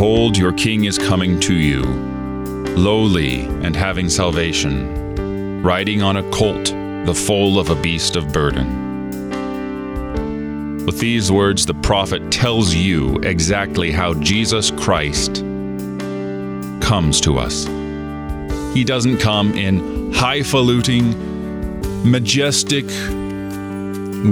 your king is coming to you, lowly and having salvation, riding on a colt, the foal of a beast of burden. With these words, the prophet tells you exactly how Jesus Christ comes to us. He doesn't come in highfalutin, majestic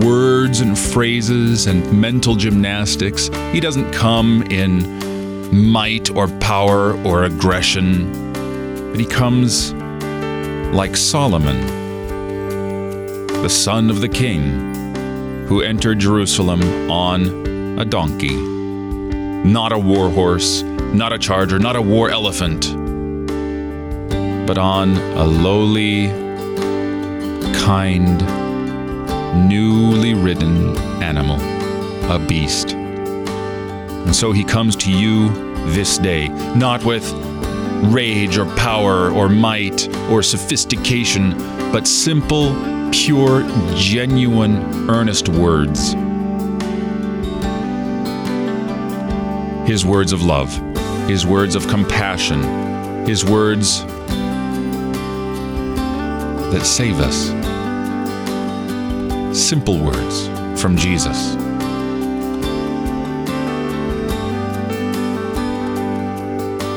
words and phrases and mental gymnastics. He doesn't come in might or power or aggression, but he comes like Solomon, the son of the king, who entered Jerusalem on a donkey. Not a war horse, not a charger, not a war elephant, but on a lowly, kind, newly ridden animal, a beast. And so he comes to you this day, not with rage or power or might or sophistication, but simple, pure, genuine, earnest words. His words of love, his words of compassion, his words that save us. Simple words from Jesus.